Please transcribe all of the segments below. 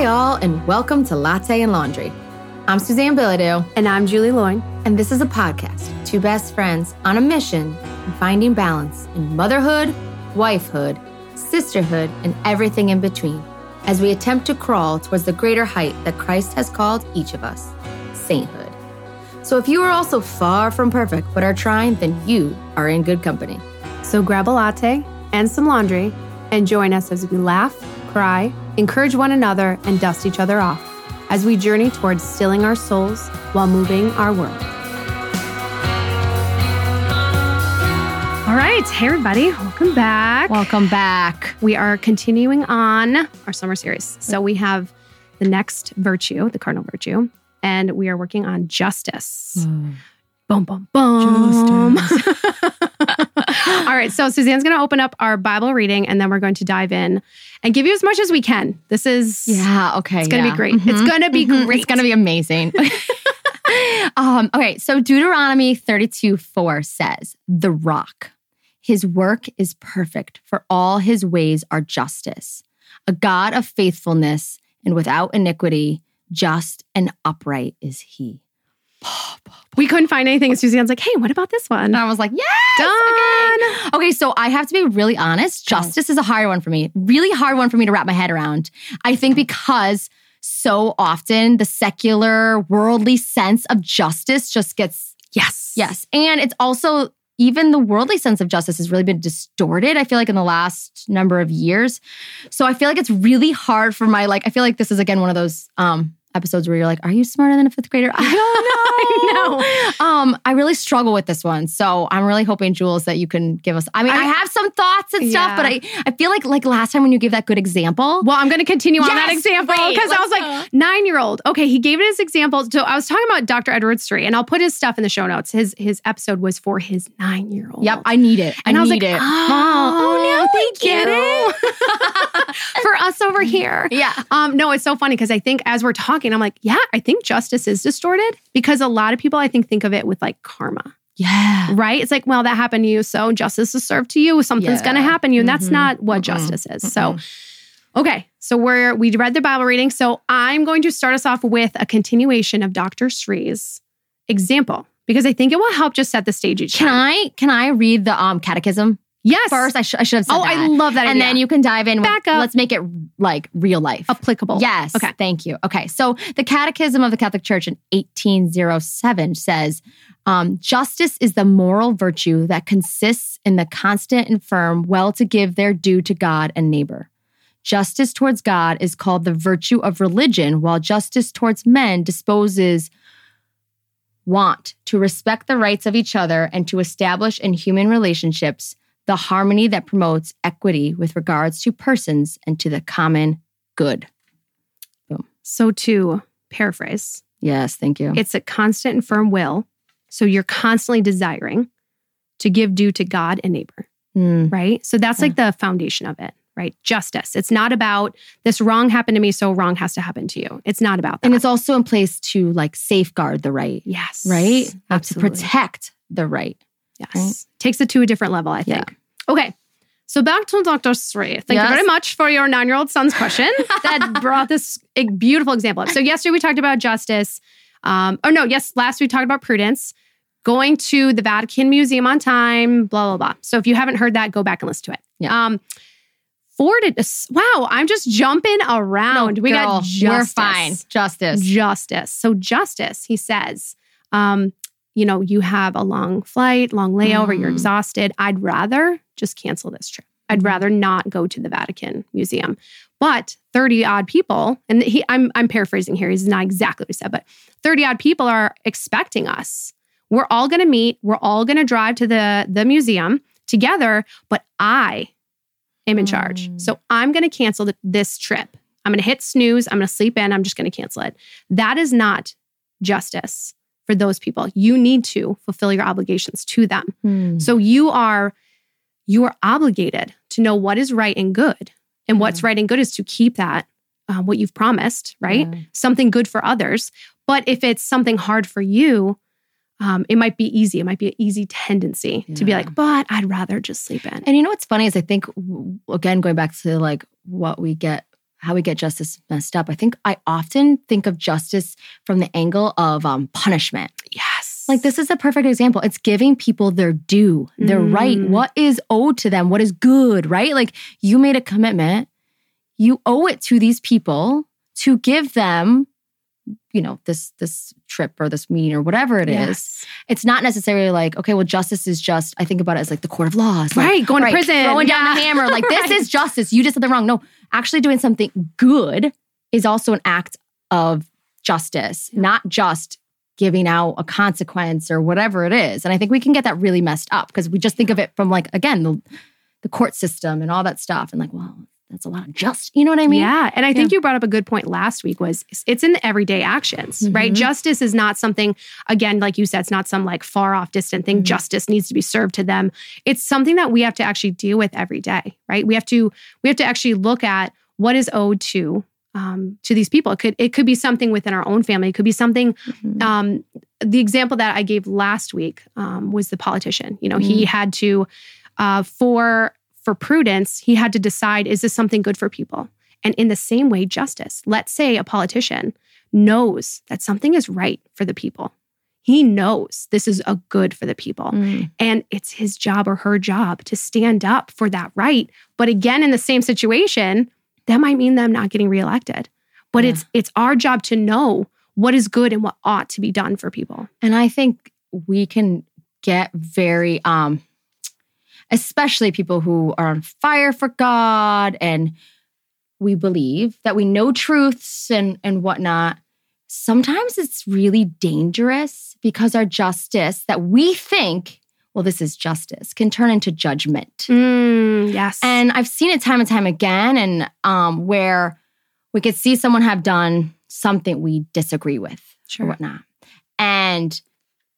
Hi, all, and welcome to Latte and Laundry. I'm Suzanne Bilodeau, And I'm Julie Loin. and this is a podcast, two best friends on a mission in finding balance in motherhood, wifehood, sisterhood, and everything in between as we attempt to crawl towards the greater height that Christ has called each of us sainthood. So if you are also far from perfect but are trying, then you are in good company. So grab a latte and some laundry and join us as we laugh, cry, encourage one another, and dust each other off as we journey towards stilling our souls while moving our world. All right, hey everybody, welcome back. Welcome back. we are continuing on our summer series. So we have the next virtue, the cardinal virtue, and we are working on justice. Mm. Boom, boom, boom. All right. So Suzanne's going to open up our Bible reading and then we're going to dive in and give you as much as we can. This is, Yeah, okay. it's going to yeah. be great. It's Mhm, going to be mhm, great. It's going to be amazing. um, okay, so Deuteronomy 32 4 says, The rock, his work is perfect, for all his ways are justice, a God of faithfulness and without iniquity, just and upright is he. We couldn't find anything. And Suzanne's like, hey, what about this one? And I was like, yes, Done. Okay. okay, so I have to be really honest. Justice is a hard one for me. Really hard one for me to wrap my head around. I think because so often the secular, worldly sense of justice just gets Yes. yes. And it's also even the worldly sense of justice has really been distorted, I feel like, in the last number of years. So I feel like it's really hard for my like, I feel like this is again one of those um episodes where you're like, are you smarter than a fifth grader? I don't know. I know. Um, I really struggle with this one. So I'm really hoping, Jules, that you can give us. I mean, I, I- have some thoughts and stuff, Yeah. but I, I feel like like last time when you gave that good example. Well, I'm going to continue on that example because I was like, nine year old. Okay, he gave it as example. So I was talking about Dr. Edward Sri, and I'll put his stuff in the show notes. His his episode was for his nine year old. Yep, I need it. I and I was need like, it. oh, now they I get it. for us over here. yeah. Um, no, it's so funny because I think as we're talking, I'm like, yeah, I think justice is distorted because a lot of people I think think of it with like karma, Yeah. right? It's like, well, that happened to you, so justice is served to you. Something's Yeah. going to happen to you, and that's Mhm. not what Mm-mm. justice is. So, okay, so we're we read the Bible reading. So I'm going to start us off with a continuation of Dr. Sri's example because I think it will help just set the stage each Can time. I can I read the um catechism Yes. first? I, sh- I should have said oh, that. I love that and idea. then you can dive in. with- Back up. Let's make it like real life. applicable. Yes. Okay. Thank you. Okay. So the Catechism of the Catholic Church in 1807 says um, justice is the moral virtue that consists in the constant and firm well to give their due to God and neighbor. Justice towards God is called the virtue of religion, while justice towards men disposes want to respect the rights of each other and to establish in human relationships the harmony that promotes equity with regards to persons and to the common good. Boom. So to paraphrase, Yes, thank you. it's a constant and firm will. So you're constantly desiring to give due to God and neighbor, Mm, right? So that's like the foundation of it, right? Justice. It's not about this wrong happened to me, so wrong has to happen to you. It's not about that. And it's also in place to like safeguard the right, yes, right? Like, To protect the right. Yes. right? Takes it to a different level, I think. Okay. So back to Dr. Sri. Thank you very much for your nine-year-old son's question that brought this beautiful example up. So yesterday we talked about justice. Um, oh no, yes, last we talked about prudence, going to the Vatican Museum on time, blah, blah, blah. So if you haven't heard that, go back and listen to it. Yeah. Um, Ford, wow, I'm just jumping around. we got Girl, justice. We're fine. Justice. Justice. So justice, he says, um, you know, you have a long flight, long layover, you're Mm. exhausted. I'd rather just cancel this trip. I'd rather not go to the Vatican Museum. But 30 odd people, and he I'm I'm paraphrasing here, he's not exactly what he said, but 30 odd people are expecting us. We're all gonna meet, we're all gonna drive to the, the museum together, but I am in charge. Mm. So I'm gonna cancel th- this trip. I'm gonna hit snooze, I'm gonna sleep in, I'm just gonna cancel it. That is not justice for those people. You need to fulfill your obligations to them. Hmm. So you are you are obligated to know what is right and good. And what's right and good is to keep that um, what you've promised, right? Yeah. Something good for others. But if it's something hard for you, um, it might be easy. It might be an easy tendency to be like, but I'd rather just sleep in. And you know what's funny is I think again going back to like what we get how we get justice messed up. I think I often think of justice from the angle of um, punishment. Yes. Like this is a perfect example. It's giving people their due, their Mm. right, what is owed to them, what is good, right? Like you made a commitment, you owe it to these people to give them, you know, this this trip or this meeting or whatever it is. Yes. It's not necessarily like, okay, well, justice is just. I think about it as like the court of law, It's like, Right, going to prison. throwing down the hammer. Like this Right. is justice. You did something wrong. No, actually doing something good is also an act of justice, not just giving out a consequence or whatever it is. And I think we can get that really messed up because we just think of it from like again the the court system and all that stuff, and like, well, that's a lot of just. You know what I mean? yeah, and I think you brought up a good point last week. Was it's in the everyday actions, right? Mhm. Justice is not something again, like you said, it's not some like far off distant thing. Mhm. Justice needs to be served to them. It's something that we have to actually deal with every day, right? We have to we have to actually look at what is owed to um, to these people. It could it could be something within our own family. It could be something Mhm. um, the example that I gave last week um, was the politician. You know, he had to uh, for for prudence, he had to decide is this something good for people? And in the same way, justice. Let's say a politician knows that something is right for the people. He knows this is a good for the people. Mm. And it's his job or her job to stand up for that right. But again, in the same situation, that might mean them not getting reelected. But Yeah. it's it's our job to know what is good and what ought to be done for people. And I think we can get very um especially people who are on fire for God and we believe that we know truths and and whatnot. Sometimes it's really dangerous because our justice that we think, well, this is justice, can turn into judgment. Mm, yes. And I've seen it time and time again, and um, where we could see someone have done something we disagree with Sure. or whatnot. And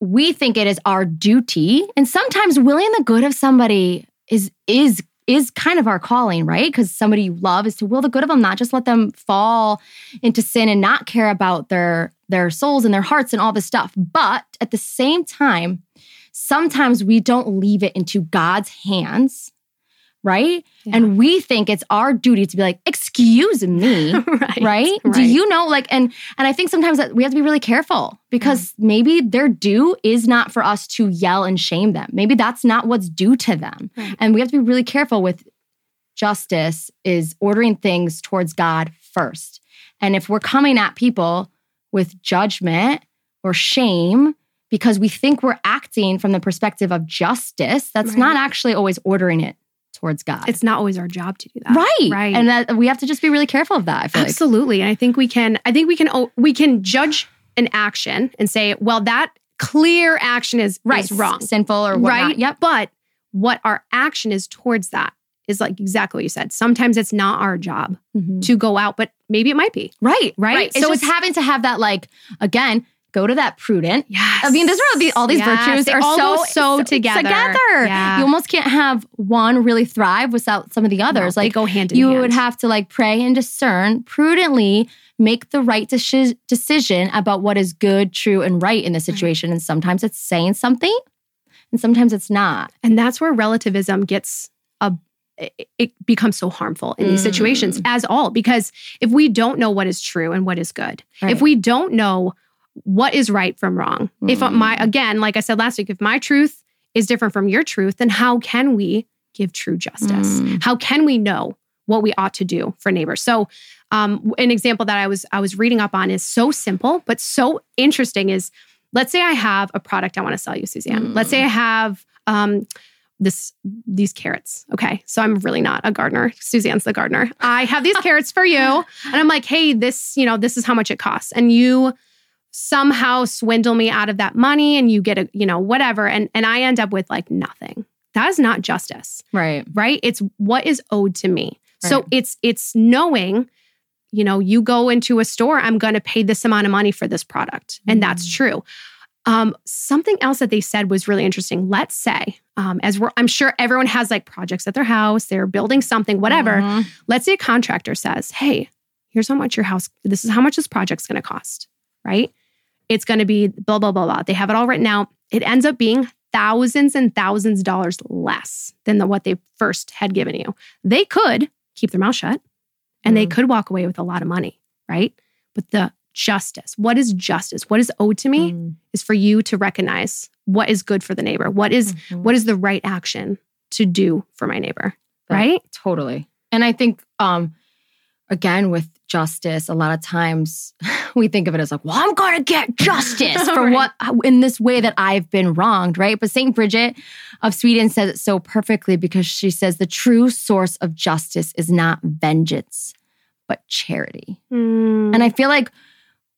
we think it is our duty. And sometimes willing the good of somebody is is is kind of our calling, right? Because somebody you love is to will the good of them, not just let them fall into sin and not care about their their souls and their hearts and all this stuff. But at the same time, sometimes we don't leave it into God's hands, right? Yeah. And we think it's our duty to be like, excuse me, right. right? Do you know like and and I think sometimes that we have to be really careful because mm-hmm. maybe their due is not for us to yell and shame them. Maybe that's not what's due to them. Right. And we have to be really careful with justice is ordering things towards God first. And if we're coming at people with judgment or shame because we think we're acting from the perspective of justice, that's Right. not actually always ordering it towards God. It's not always our job to do that. right. Right. And that we have to just be really careful of that. I feel like. Absolutely. And I think we can I think we can oh, we can judge an action and say, well, that clear action is, is wrong. sinful or whatnot. right? Yep. But what our action is towards that is like exactly what you said. Sometimes it's not our job mm-hmm. to go out, but maybe it might be. Right. Right? It's so it's just- having to have that like again. Go to that prudent. Yes. I mean, these are all these Yes. virtues They are so so together. Together, Yeah. you almost can't have one really thrive without some of the others. No, they like go hand in you hand. would have to like pray and discern prudently, make the right deci- decision about what is good, true, and right in the situation. And sometimes it's saying something, and sometimes it's not. And that's where relativism gets a it- it becomes so harmful in these Mm. situations as all because if we don't know what is true and what is good, Right. if we don't know what is right from wrong, if Mm. my again, like I said last week, if my truth is different from your truth, then how can we give true justice? Mm. How can we know what we ought to do for neighbors? So, um, an example that I was I was reading up on is so simple but so interesting. Is let's say I have a product I want to sell you, Suzanne. Mm. Let's say I have um, this these carrots. Okay, so I'm really not a gardener. Suzanne's the gardener. I have these carrots for you, and I'm like, hey, this you know this is how much it costs, and you somehow swindle me out of that money, and you get a you know whatever, and and I end up with like nothing. That is not justice. Right. right? It's what is owed to me. So it's it's knowing you know you go into a store i'm going to pay this amount of money for this product. And that's Mm. true. Um, something else that they said was really interesting. Let's say um, as we're i'm sure everyone has like projects at their house they're building something whatever. Mhm. let's say a contractor says hey here's how much your house this is how much this project's going to cost. Right it's going to be blah blah blah blah they have it all written out it ends up being thousands and thousands of dollars less than the, what they first had given you they could keep their mouth shut and they could walk away with a lot of money, right? But the justice, what is justice? What is owed to me Mm. is for you to recognize what is good for the neighbor. What is Mhm. what is the right action to do for my neighbor, That- right? Totally. And I think um again with justice, a lot of times we think of it as like, well, I'm gonna get justice for Right. what in this way that I've been wronged, right? But Saint Bridget of Sweden says it so perfectly because she says the true source of justice is not vengeance, but charity. Mm. And I feel like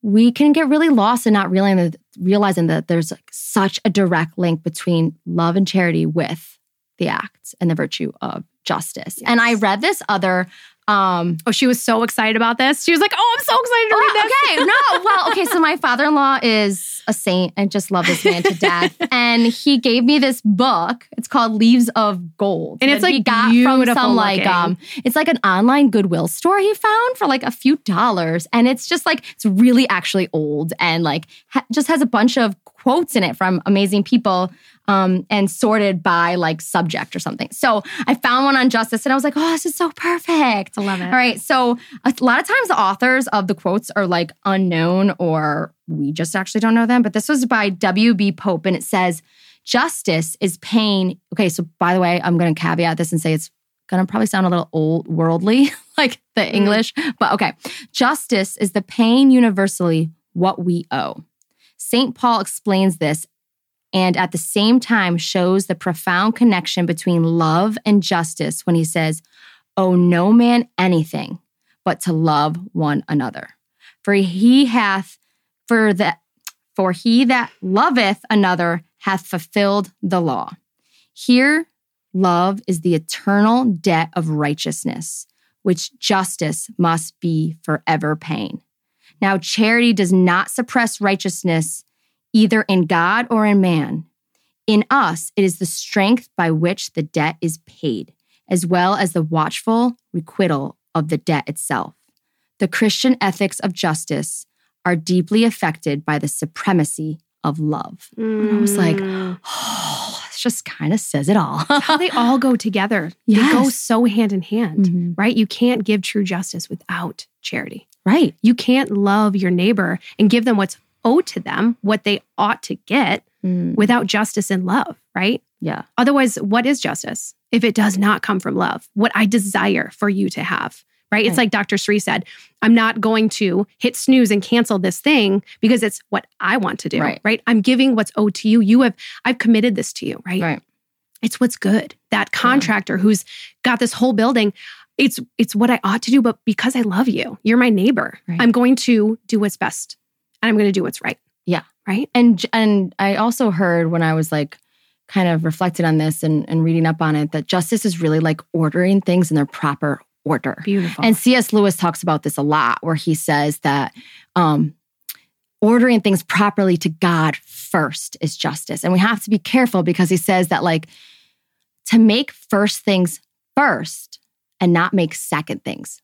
we can get really lost in not realizing that, realizing that there's like such a direct link between love and charity with the acts and the virtue of justice. And I read this other um oh, she was so excited about this. She was like, "Oh, I'm so excited to read this." okay, no, well, okay. So my father-in-law is a saint and just love this man to death. and he gave me this book. It's called Leaves of Gold, And it's, that he like, got from some like looking. um, it's like an online Goodwill store he found for like a few dollars, and it's just like it's really actually old and like ha- just has a bunch of quotes in it from amazing people um, and sorted by like subject or something. So I found one on justice, and I was like, oh, this is so perfect. I love it. All right. So a lot of times the authors of the quotes are like unknown or we just actually don't know them. But this was by W.B. Pope and it says, Justice is pain. Okay. So by the way, I'm going to caveat this and say it's going to probably sound a little old worldly, like the Mm. English. But okay. Justice is the pain universally what we owe. St. Paul explains this and at the same time shows the profound connection between love and justice when he says, Owe no man anything but to love one another. For he hath, for that, for he that loveth another hath fulfilled the law. Here, love is the eternal debt of righteousness, which justice must be forever paying. Now, charity does not suppress righteousness either in God or in man. In us, it is the strength by which the debt is paid, as well as the watchful requital of the debt itself. The Christian ethics of justice are deeply affected by the supremacy of love. And I was like, Mm. oh, this just kind of says it all. how they all go together. They go so hand in hand, Mhm. right? You can't give true justice without charity. Right. You can't love your neighbor and give them what's owed to them, what they ought to get Mm, without justice and love, right? yeah. Otherwise, what is justice if it does not come from love? What I desire for you to have, right? It's Right. like Dr. Sri said, I'm not going to hit snooze and cancel this thing because it's what I want to do, Right. right? I'm giving what's owed to you. You have, I've committed this to you, right? Right. It's what's good. That contractor who's got this whole building, it's it's what I ought to do, but because I love you, you're my neighbor. Right. I'm going to do what's best. And I'm going to do what's right. Yeah. Right? And and I also heard when I was like kind of reflected on this and, and reading up on it that justice is really like ordering things in their proper order. Beautiful. And C.S. Lewis talks about this a lot, where he says that um, ordering things properly to God first is justice. And we have to be careful because he says that, like, to make first things first and not make second things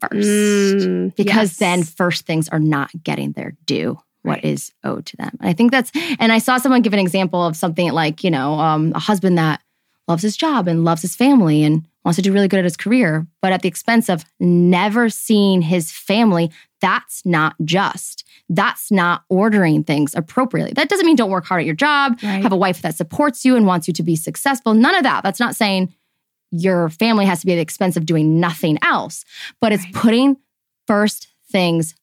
first. Mm, because yes. then first things are not getting their due. What Right. is owed to them. And I think that's, and I saw someone give an example of something like, you know, um, a husband that loves his job and loves his family and wants to do really good at his career, but at the expense of never seeing his family, that's not just. That's not ordering things appropriately. That doesn't mean don't work hard at your job, Right. have a wife that supports you and wants you to be successful. None of that. That's not saying your family has to be at the expense of doing nothing else, but it's Right. putting first things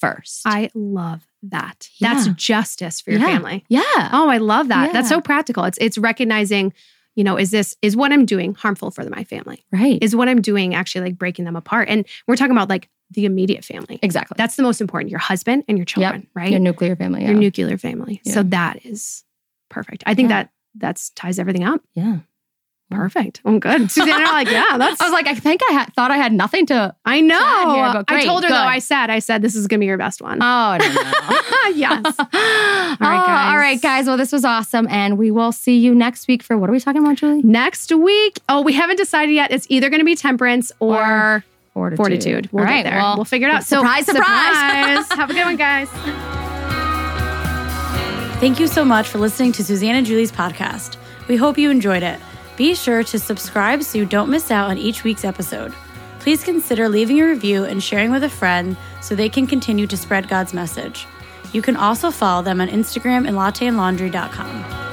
first. I love that. That's justice for your Yeah. family. yeah. Oh, I love that. That's so practical. It's it's recognizing, you know, is this is what I'm doing harmful for my family? right. Is what I'm doing actually like breaking them apart? And we're talking about like the immediate family. exactly. That's the most important. Your husband and your children, right? your nuclear family. Yeah. Your nuclear family. So that is perfect. I think Yeah. that that's ties everything up. yeah. Perfect. I'm good. Suzanne and I are like, yeah, that's I was like, I think I had, thought I had nothing to. I know. here, but I told her though. I said, I said this is gonna be your best one. Oh, I don't know. yes. all right, oh, All right, guys. guys. Well, this was awesome. And we will see you next week for what are we talking about, Julie? Next week, oh, we haven't decided yet. It's either going to be temperance or, Fortitude. fortitude. We'll All get right, there. well, we'll figure it out. surprise, so, surprise. Have a good one, guys. Thank you so much for listening to Suzanne and Julie's podcast. We hope you enjoyed it. Be sure to subscribe so you don't miss out on each week's episode. Please consider leaving a review and sharing with a friend so they can continue to spread God's message. You can also follow them on Instagram and latteandlaundry.com.